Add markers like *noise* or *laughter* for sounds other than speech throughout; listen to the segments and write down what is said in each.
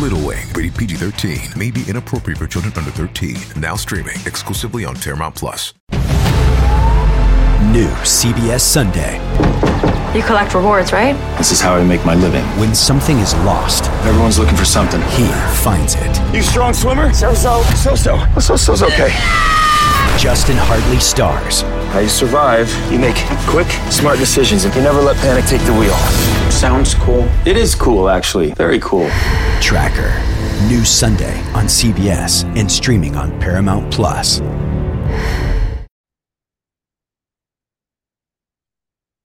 Little Wing, rated PG 13, may be inappropriate for children under 13. Now streaming exclusively on Paramount Plus. New CBS Sunday. You collect rewards, right? This is how I make my living. When something is lost, Everyone's looking for something. he finds it. You strong swimmer? So so. So so. So so's okay. Justin Hartley stars. How you survive? You make quick, smart decisions, and you never let panic take the wheel. Sounds cool. It is cool, actually. Very cool. Tracker. New Sunday on CBS and streaming on Paramount Plus.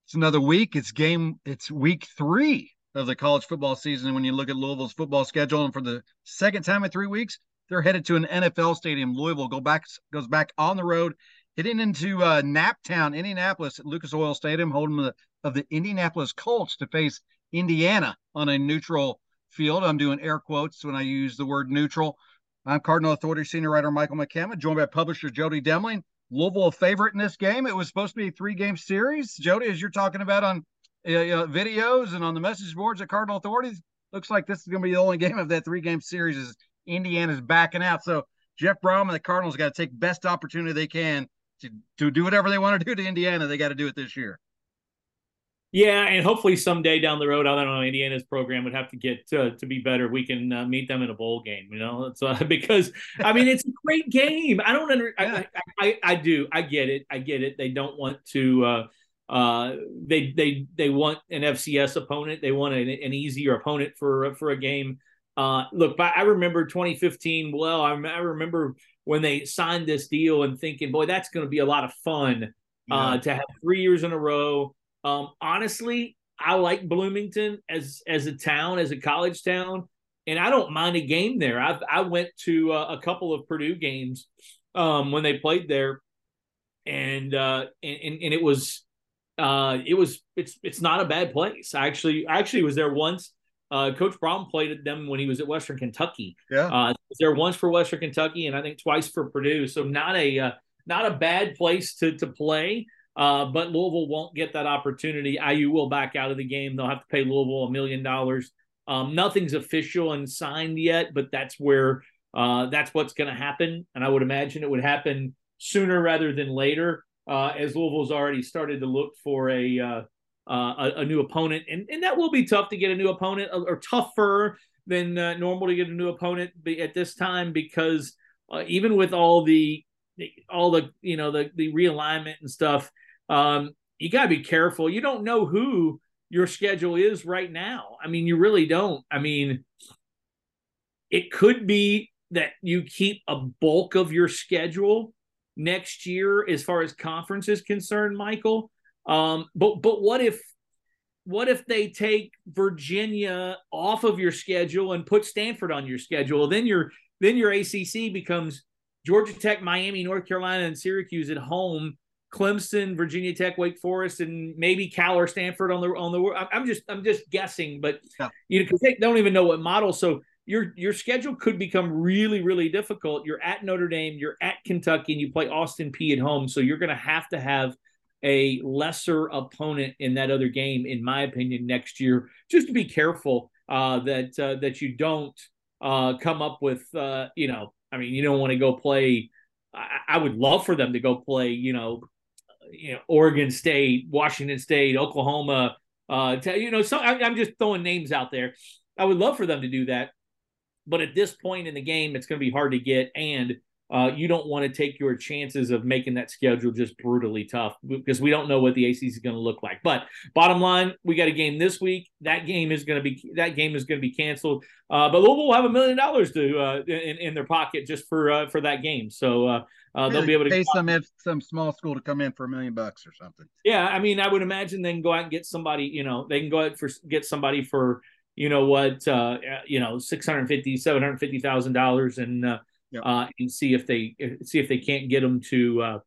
It's another week. It's game. It's week three of the college football season. And when you look at Louisville's football schedule, and for the second time in three weeks, they're headed to an NFL stadium. Louisville go back goes back on the road, heading into uh, Naptown, Indianapolis, at Lucas Oil Stadium, holding the of the Indianapolis Colts to face Indiana on a neutral field. I'm doing air quotes when I use the word neutral. I'm Cardinal Authority senior writer Michael McCammon, joined by publisher Jody Demling. Louisville a favorite in this game. It was supposed to be a three game series. Jody, as you're talking about on uh, uh, videos and on the message boards at Cardinal Authorities, looks like this is going to be the only game of that three game series. Is Indiana's backing out, so Jeff Brohm and the Cardinals got to take best opportunity they can to, to do whatever they want to do to Indiana. They got to do it this year. Yeah, and hopefully someday down the road, I don't know, Indiana's program would have to get to, to be better. We can uh, meet them in a bowl game, you know. It's uh, *laughs* because I mean it's a great game. I don't under, Yeah. I, I, I do. I get it. I get it. They don't want to. Uh, uh, they they they want an FCS opponent. They want an, an easier opponent for for a game. Uh, look, I remember 2015. Well, I, I remember when they signed this deal and thinking, boy, that's going to be a lot of fun uh, to have three years in a row. Um, honestly, I like Bloomington as as a town, as a college town, and I don't mind a game there. I I went to uh, a couple of Purdue games um, when they played there, and uh, and and, and it was uh, it was it's it's not a bad place. I actually I actually was there once. Uh, Coach Brohm played at them when he was at Western Kentucky. Yeah. Uh, there once for Western Kentucky, and I think twice for Purdue. So not a uh, not a bad place to to play. Uh, but Louisville won't get that opportunity. IU will back out of the game. They'll have to pay Louisville a million dollars. Um, nothing's official and signed yet, but that's where uh, that's what's going to happen. And I would imagine it would happen sooner rather than later, uh, as Louisville's already started to look for a uh, a, a new opponent, and and that will be tough to get a new opponent, or, or tougher than uh, normal to get a new opponent at this time because uh, even with all the all the you know the the realignment and stuff um, you got to be careful. You don't know who your schedule is right now. I mean, you really don't. I mean, it could be that you keep a bulk of your schedule next year as far as conference is concerned, Michael. Um, but but what if what if they take Virginia off of your schedule and put Stanford on your schedule? Then your then your ACC becomes Georgia Tech, Miami, North Carolina, and Syracuse at home Clemson, Virginia Tech, Wake Forest, and maybe Cal or Stanford on the on the. I'm- I'm just I'm just guessing, but Yeah. you know because they don't even know what model. So your your schedule could become really really difficult. You're at Notre Dame, you're at Kentucky, and you play Austin Peay at home. So you're going to have to have a lesser opponent in that other game, in my opinion, next year. Just to be careful uh, that uh, that you don't uh, come up with uh, you know. I mean, you don't want to go play. I, I would love for them to go play. You know, you know Oregon State, Washington State, Oklahoma. Uh, to, you know, so I, I'm just throwing names out there. I would love for them to do that, but at this point in the game, it's going to be hard to get, and uh, you don't want to take your chances of making that schedule just brutally tough because we don't know what the ACC is going to look like. But bottom line, we got a game this week. That game is going to be that game is going to be canceled. Uh, but Louisville will have a million dollars to uh, in, in their pocket just for uh, for that game. So uh, uh, they'll be able to pay some if some small school to come in for a million bucks or something. Yeah, I mean, I would imagine they can go out and get somebody. You know, they can go out for get somebody for you know what, uh, you know, six hundred fifty, seven hundred fifty thousand dollars, and uh, Yep. uh, and see if they see if they can't get them to uh,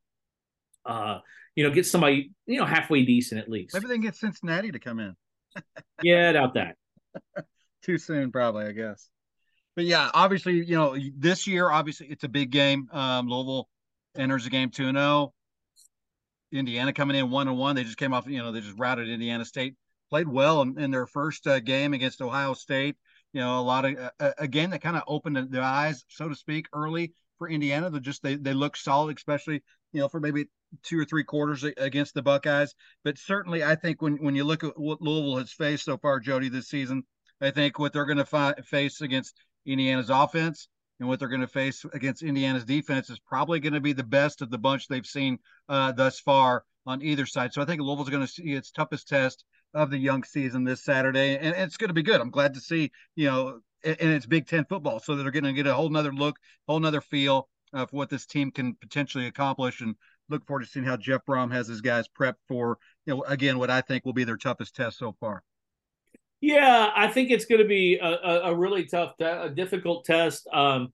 uh, you know, get somebody, you know, halfway decent at least. Maybe they can get Cincinnati to come in. *laughs* yeah, I doubt that. *laughs* Too soon, probably, I guess. But yeah, obviously, you know, this year, obviously, it's a big game. Um, Louisville enters the game 2 0. Indiana coming in 1 and 1. They just came off, you know, they just routed Indiana State. Played well in, in their first uh, game against Ohio State. You know, a lot of, uh, a game that kind of opened their eyes, so to speak, early for Indiana. They just, they, they look solid, especially, you know, for maybe two or three quarters against the Buckeyes. But certainly, I think when, when you look at what Louisville has faced so far, Jody, this season, I think what they're going to fi- face against Indiana's offense and what they're going to face against Indiana's defense is probably going to be the best of the bunch they've seen uh, thus far on either side. So I think Louisville's going to see its toughest test of the young season this Saturday, and it's going to be good. I'm glad to see, you know, and it's Big Ten football, so they're going to get a whole nother look, whole nother feel of what this team can potentially accomplish. And look forward to seeing how Jeff Brohm has his guys prepped for, you know, again, what I think will be their toughest test so far. Yeah, I think it's going to be a, a, really tough, a difficult test. Um,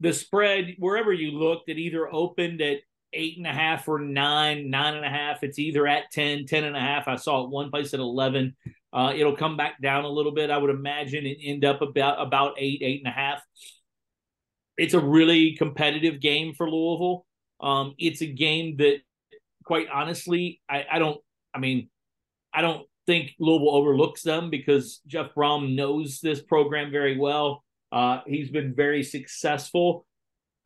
the spread, wherever you looked, it either opened at eight and a half or nine, nine and a half. It's either at 10, 10 and a half. I saw it one place at 11. Uh, it'll come back down a little bit. I would imagine it end up about, about eight, eight and a half. It's a really competitive game for Louisville. Um, it's a game that, quite honestly, I, I don't, I mean, I don't think Louisville overlooks them because Jeff Brohm knows this program very well. Uh, he's been very successful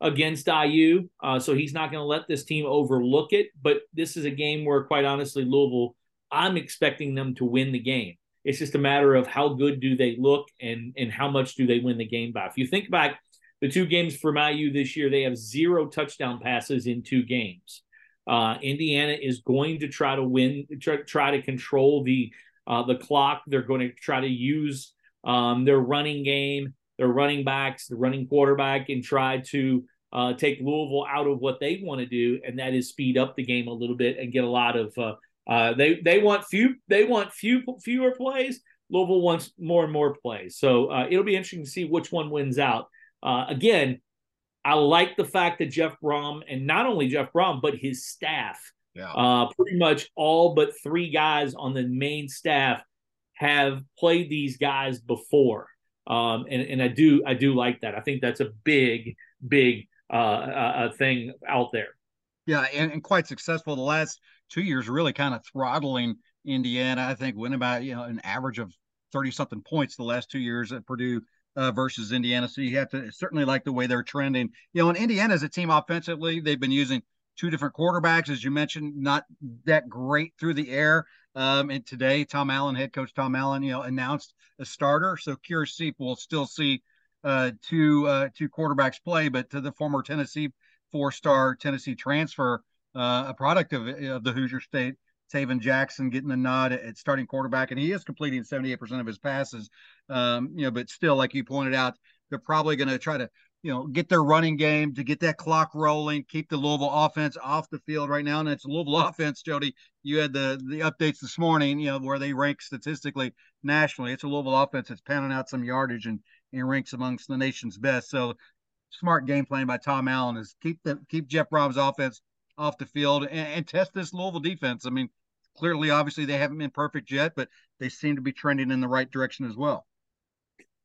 against IU, uh, so he's not going to let this team overlook it. But this is a game where, quite honestly, Louisville, I'm expecting them to win the game. It's just a matter of how good do they look and and how much do they win the game by. If you think back the two games from IU this year, they have zero touchdown passes in two games. Uh, Indiana is going to try to win, try, try to control the uh, the clock. They're going to try to use um, their running game, their running backs, the running quarterback, and try to uh, take Louisville out of what they want to do, and that is speed up the game a little bit and get a lot of. Uh, uh, they they want few they want few fewer plays. Louisville wants more and more plays. So uh, it'll be interesting to see which one wins out. again, I like the fact that Jeff Brohm and not only Jeff Brohm, but his staff, yeah. uh, pretty much all but three guys on the main staff have played these guys before. Um, and, and I do I do like that. I think that's a big, big uh, uh, thing out there. Yeah, and, and quite successful the last two years, really kind of throttling Indiana. I think went about you know an average of thirty something points the last two years at Purdue uh, versus Indiana. So you have to certainly like the way they're trending. You know, and Indiana as a team offensively, they've been using two different quarterbacks, as you mentioned, not that great through the air. Um, and today, Tom Allen, head coach Tom Allen, you know, announced a starter. So curious see we'll still see uh, two uh, two quarterbacks play, but to the former Tennessee four-star Tennessee transfer, uh, a product of, of the Hoosier State Tayven Jackson getting the nod at starting quarterback, and he is completing 78% of his passes. Um, you know, but still, like you pointed out, they're probably going to try to, you know, get their running game to get that clock rolling, keep the Louisville offense off the field right now. And it's Louisville *laughs* offense, Jody. You had the the updates this morning, you know, where they rank statistically nationally. It's a Louisville offense that's pounding out some yardage and, and ranks amongst the nation's best. So smart game plan by Tom Allen is keep the keep Jeff Brohm's offense off the field and, and, test this Louisville defense. I mean, clearly, obviously, they haven't been perfect yet, but they seem to be trending in the right direction as well.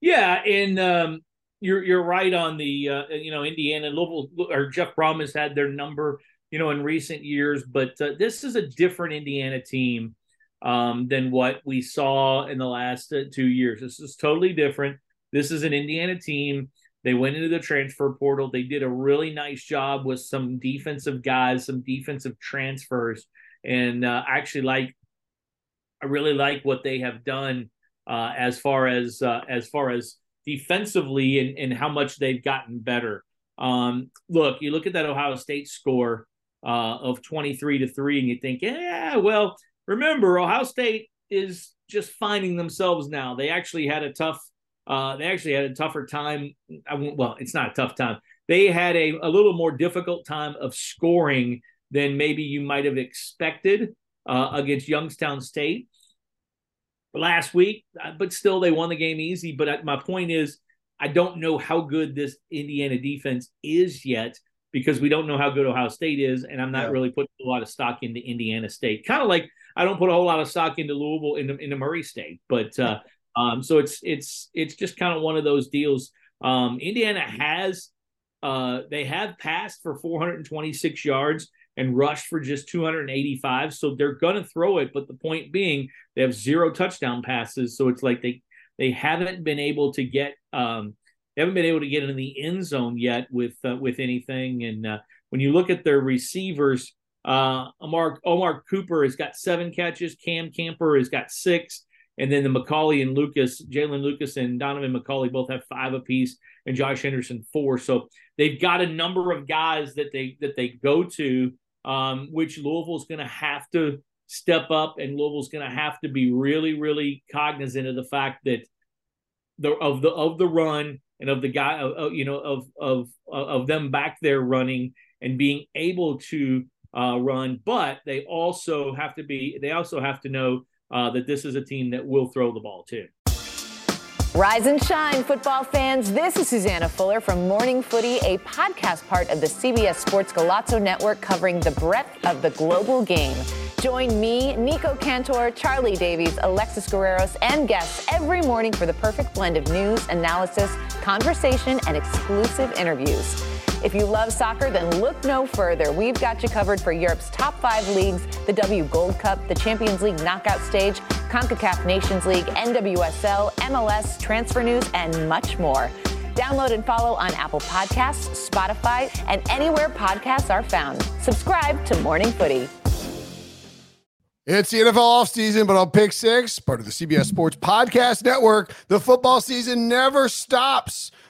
Yeah, and um, you're you're right on the uh, you know Indiana Louisville or Jeff Brohm has had their number you know in recent years, but uh, this is a different Indiana team um, than what we saw in the last uh, two years. This is totally different. This is an Indiana team. They went into the transfer portal. They did a really nice job with some defensive guys, some defensive transfers and uh, actually like I really like what they have done uh, as far as uh, as far as defensively and, and how much they've gotten better. Um, look, you look at that Ohio State score uh, of twenty three to three, and you think, yeah, well, remember Ohio State is just finding themselves now. They actually had a tough. Uh, they actually had a tougher time. I won't, well, it's not a tough time. They had a, a little more difficult time of scoring than maybe you might have expected uh, against Youngstown State last week. Uh, but still, they won the game easy. But my point is, I don't know how good this Indiana defense is yet. because we don't know how good Ohio State is, and I'm not yeah. really putting a lot of stock into Indiana State. Kind of like I don't put a whole lot of stock into Louisville into, into Murray State, but uh, um, so it's it's it's just kind of one of those deals. Um, Indiana has uh, they have passed for 426 yards and rushed for just 285. So they're going to throw it. But the point being, they have zero touchdown passes. So it's like they they haven't been able to get um, they haven't been able to get in the end zone yet with uh, with anything. And uh, when you look at their receivers, uh, Omar Omar Cooper has got seven catches. Cam Camper has got six. And then the McCulley and Lucas, Jaylin Lucas and Donaven McCulley both have five apiece, and Josh Henderson four. So they've got a number of guys that they that they go to um, which Louisville's going to have to step up, and Louisville's going to have to be really, really cognizant of the fact that the of the of the run and of the guy, of, you know, of of of them back there running and being able to uh, run, but they also have to be they also have to know uh, that this is a team that will throw the ball too. Rise and shine, football fans. This is Susanna Fuller from Morning Footy, a podcast part of the CBS Sports Golazo Network covering the breadth of the global game. Join me, Nico Cantor, Charlie Davies, Alexis Guerreros, and guests every morning for the perfect blend of news, analysis, conversation, and exclusive interviews. If you love soccer, then look no further. We've got you covered for Europe's top five leagues the W Gold Cup, the Champions League knockout stage, CONCACAF Nations League, NWSL, MLS, transfer news, and much more. Download and follow on Apple Podcasts, Spotify, and anywhere podcasts are found. Subscribe to Morning Footy. It's the NFL offseason, but on Pick Six, part of the CBS Sports Podcast Network, the football season never stops.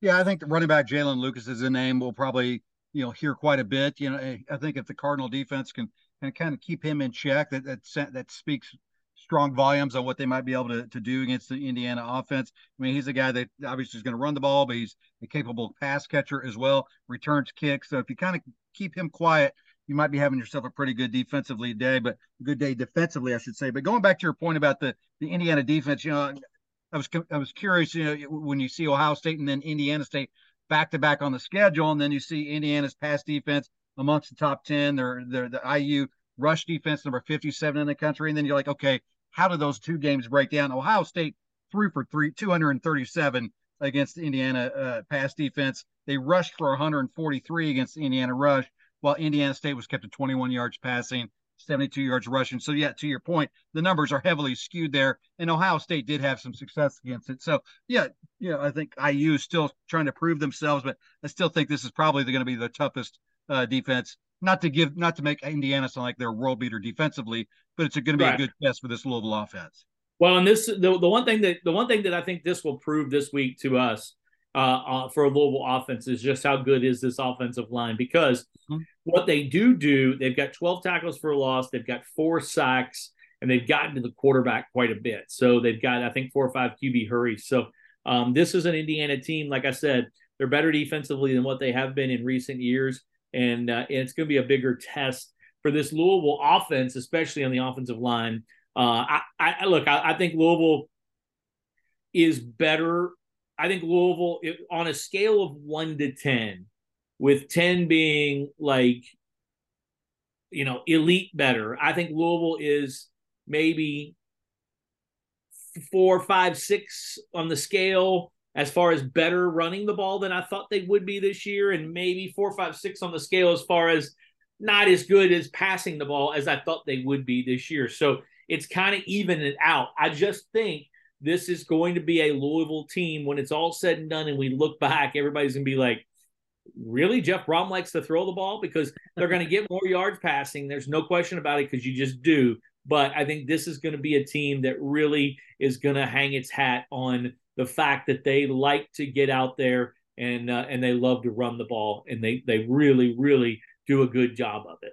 Yeah, I think the running back Jaylin Lucas is a name we'll probably you know hear quite a bit. You know, I think if the Cardinal defense can can kind of keep him in check, that that that speaks strong volumes on what they might be able to, to do against the Indiana offense. I mean, he's a guy that obviously is going to run the ball, but he's a capable pass catcher as well, returns kicks. So if you kind of keep him quiet, you might be having yourself a pretty good defensively day, but good day defensively, I should say. But going back to your point about the the Indiana defense, you know, I was I was curious, you know, when you see Ohio State and then Indiana State back to back on the schedule, and then you see Indiana's pass defense amongst the top ten. They're they're the IU rush defense number 57 in the country, and then you're like, okay, how do those two games break down? Ohio State threw for three, 237 against the Indiana uh, pass defense. They rushed for 143 against Indiana rush, while Indiana State was kept to 21 yards passing 72 yards rushing. So, yeah, to your point, the numbers are heavily skewed there. And Ohio State did have some success against it. So, yeah, yeah, I think IU is still trying to prove themselves, but I still think this is probably going to be the toughest uh, defense. Not to give, not to make Indiana sound like they're world beater defensively, but it's going to be right. a good test for this Louisville offense. Well, and this the, the one thing that the one thing that I think this will prove this week to us uh, uh, for a Louisville offense is just how good is this offensive line because mm-hmm. What they do do they've got 12 tackles for a loss they've got four sacks and they've gotten to the quarterback quite a bit. So they've got I think four or five QB hurries. So um, this is an Indiana team like I said they're better defensively than what they have been in recent years. And, uh, and it's going to be a bigger test for this Louisville offense especially on the offensive line. Uh, I, I look I, I think Louisville is better. I think Louisville, on a scale of one to 10, with 10 being like, you know, elite better, I think Louisville is maybe four, five, six on the scale as far as better running the ball than I thought they would be this year, and maybe four, five, six on the scale as far as not as good as passing the ball as I thought they would be this year. So it's kind of even it out. I just think this is going to be a Louisville team when it's all said and done and we look back, everybody's going to be like, really? Jeff Brohm likes to throw the ball because they're going to get more yards passing. There's no question about it because you just do. But I think this is going to be a team that really is going to hang its hat on the fact that they like to get out there and uh, and they love to run the ball and they they really really do a good job of it.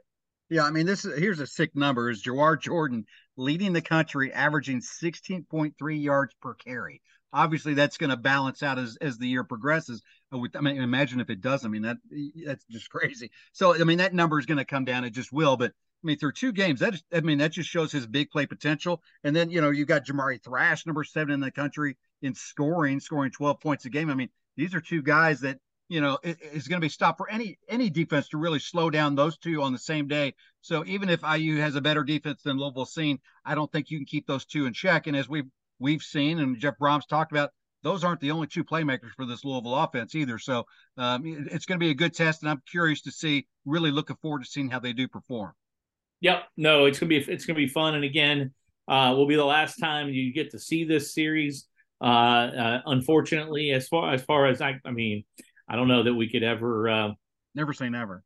Yeah, I mean, this is here's a sick number: is Jawhar Jordan leading the country, averaging 16.3 yards per carry. Obviously, that's going to balance out as as the year progresses. Oh, I mean, imagine if it does. I mean, that that's just crazy. So, I mean, that number is going to come down. It just will. But I mean, through two games, that I mean, that just shows his big play potential. And then you know, you've got Jamari Thrash, number seven in the country in scoring, scoring 12 points a game. I mean, these are two guys that you know, it's going to be stopped for any any defense to really slow down those two on the same day. So even if IU has a better defense than Louisville seen, I don't think you can keep those two in check. And as we've we've seen, and Jeff Brohm's talked about, those aren't the only two playmakers for this Louisville offense either. So um, it's going to be a good test, and I'm curious to see. Really looking forward to seeing how they do perform. Yep, no, it's gonna be it's gonna be fun, and again, uh, will be the last time you get to see this series. Uh, uh, unfortunately, as far as far as I, I mean, I don't know that we could ever uh, never say never.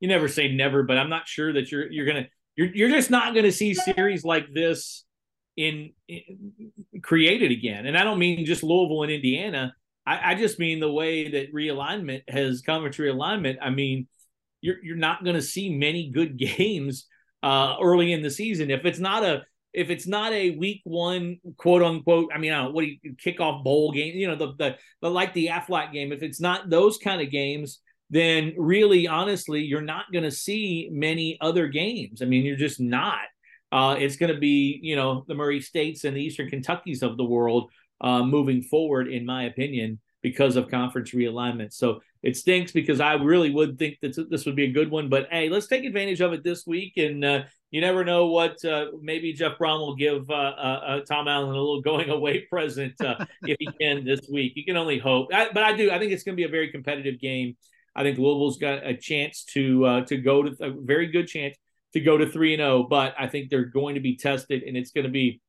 You never say never, but I'm not sure that you're you're gonna you're you're just not gonna see series like this in, in created again. And I don't mean just Louisville and Indiana. I, I just mean the way that realignment has conference realignment. I mean, you're you're not going to see many good *laughs* games uh, early in the season if it's not a if it's not a week one quote unquote, I mean, I what do you kick off bowl game, you know, the, the, the like the Aflac game, if it's not those kind of games, then really honestly, you're not going to see many other games. I mean, you're just not. Uh, it's going to be, you know, the Murray States and the Eastern Kentuckys of the world uh, moving forward, in my opinion, because of conference realignment. So it stinks because I really would think that this would be a good one. But hey, let's take advantage of it this week and uh, you never know what uh, maybe Jeff Brohm will give uh, uh, Tom Allen a little going away *laughs* present if he can this week. You can only hope, I, but I do. I think it's going to be a very competitive game. I think Louisville's got a chance to to go to a very good chance to go to three and zero, oh, but I think they're going to be tested, and it's going to be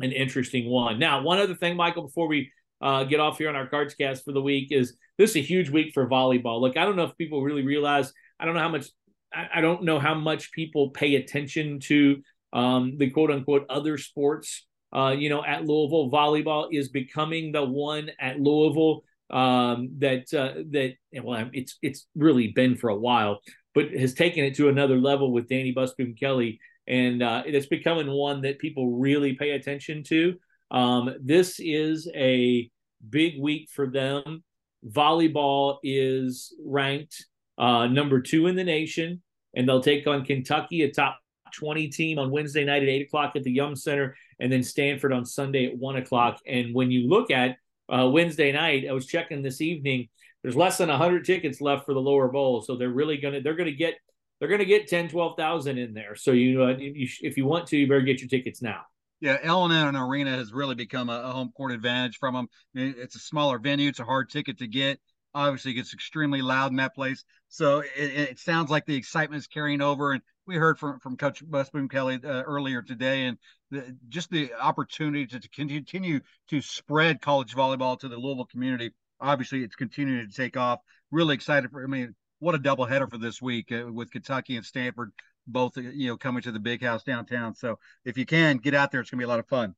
an interesting one. Now, one other thing, Michael, before we get off here on our cards cast for the week is this is a huge week for volleyball. Look, I don't know if people really realize. I don't know how much I, don't know how much people pay attention to um, the quote unquote other sports. Uh, you know, at Louisville, volleyball is becoming the one at Louisville um, that uh, that well, it's it's really been for a while, but has taken it to another level with Dani Busboom Kelly, and uh, it's becoming one that people really pay attention to. Um, this is a big week for them. Volleyball is ranked uh, number two in the nation, and they'll take on Kentucky, a top 20 team on Wednesday night at 8 o'clock at the Yum Center, and then Stanford on Sunday at 1 o'clock. And when you look at uh, Wednesday night, I was checking this evening, there's less than 100 tickets left for the lower bowl. So they're really going to, they're going to get, they're going to get 10, 12,000 in there. So you, uh, you, if you want to, you better get your tickets now. Yeah, L&N Arena has really become a, a home court advantage from them. It's a smaller venue. It's a hard ticket to get obviously it gets extremely loud in that place. So it, it, sounds like the excitement is carrying over. And we heard from, from Coach Busboom Kelly uh, earlier today, and the, just the opportunity to, to, continue to spread college volleyball to the Louisville community. Obviously, it's continuing to take off. Really excited for. I mean, what a doubleheader for this week uh, with Kentucky and Stanford both uh, you know coming to the big house downtown. So if you can get out there, it's gonna be a lot of fun.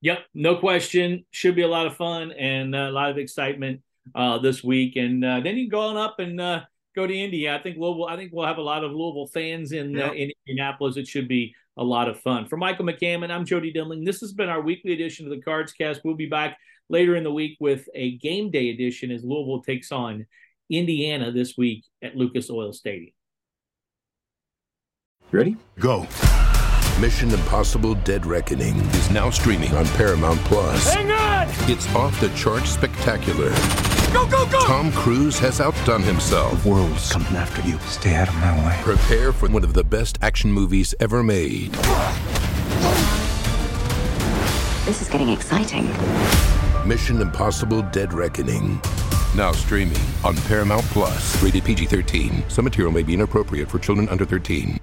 Yep, no question. Should be a lot of fun and uh, a lot of excitement uh, this week, and uh, then you can go on up and uh, go to India. I think Louisville. I think we'll have a lot of Louisville fans in uh, in Indianapolis. It should be a lot of fun. For Michael McCammon, I'm Jody Demling. This has been our weekly edition of the Cards Cast. We'll be back later in the week with a game day edition as Louisville takes on Indiana this week at Lucas Oil Stadium. You ready? Go. Mission Impossible Dead Reckoning is now streaming on Paramount Plus. Hang on! It's off the charts spectacular. Go, go, go! Tom Cruise has outdone himself. The world's coming after you. Stay out of my way. Prepare for one of the best action movies ever made. This is getting exciting. Mission Impossible Dead Reckoning. Now streaming on Paramount Plus. Rated PG 13. Some material may be inappropriate for children under 13.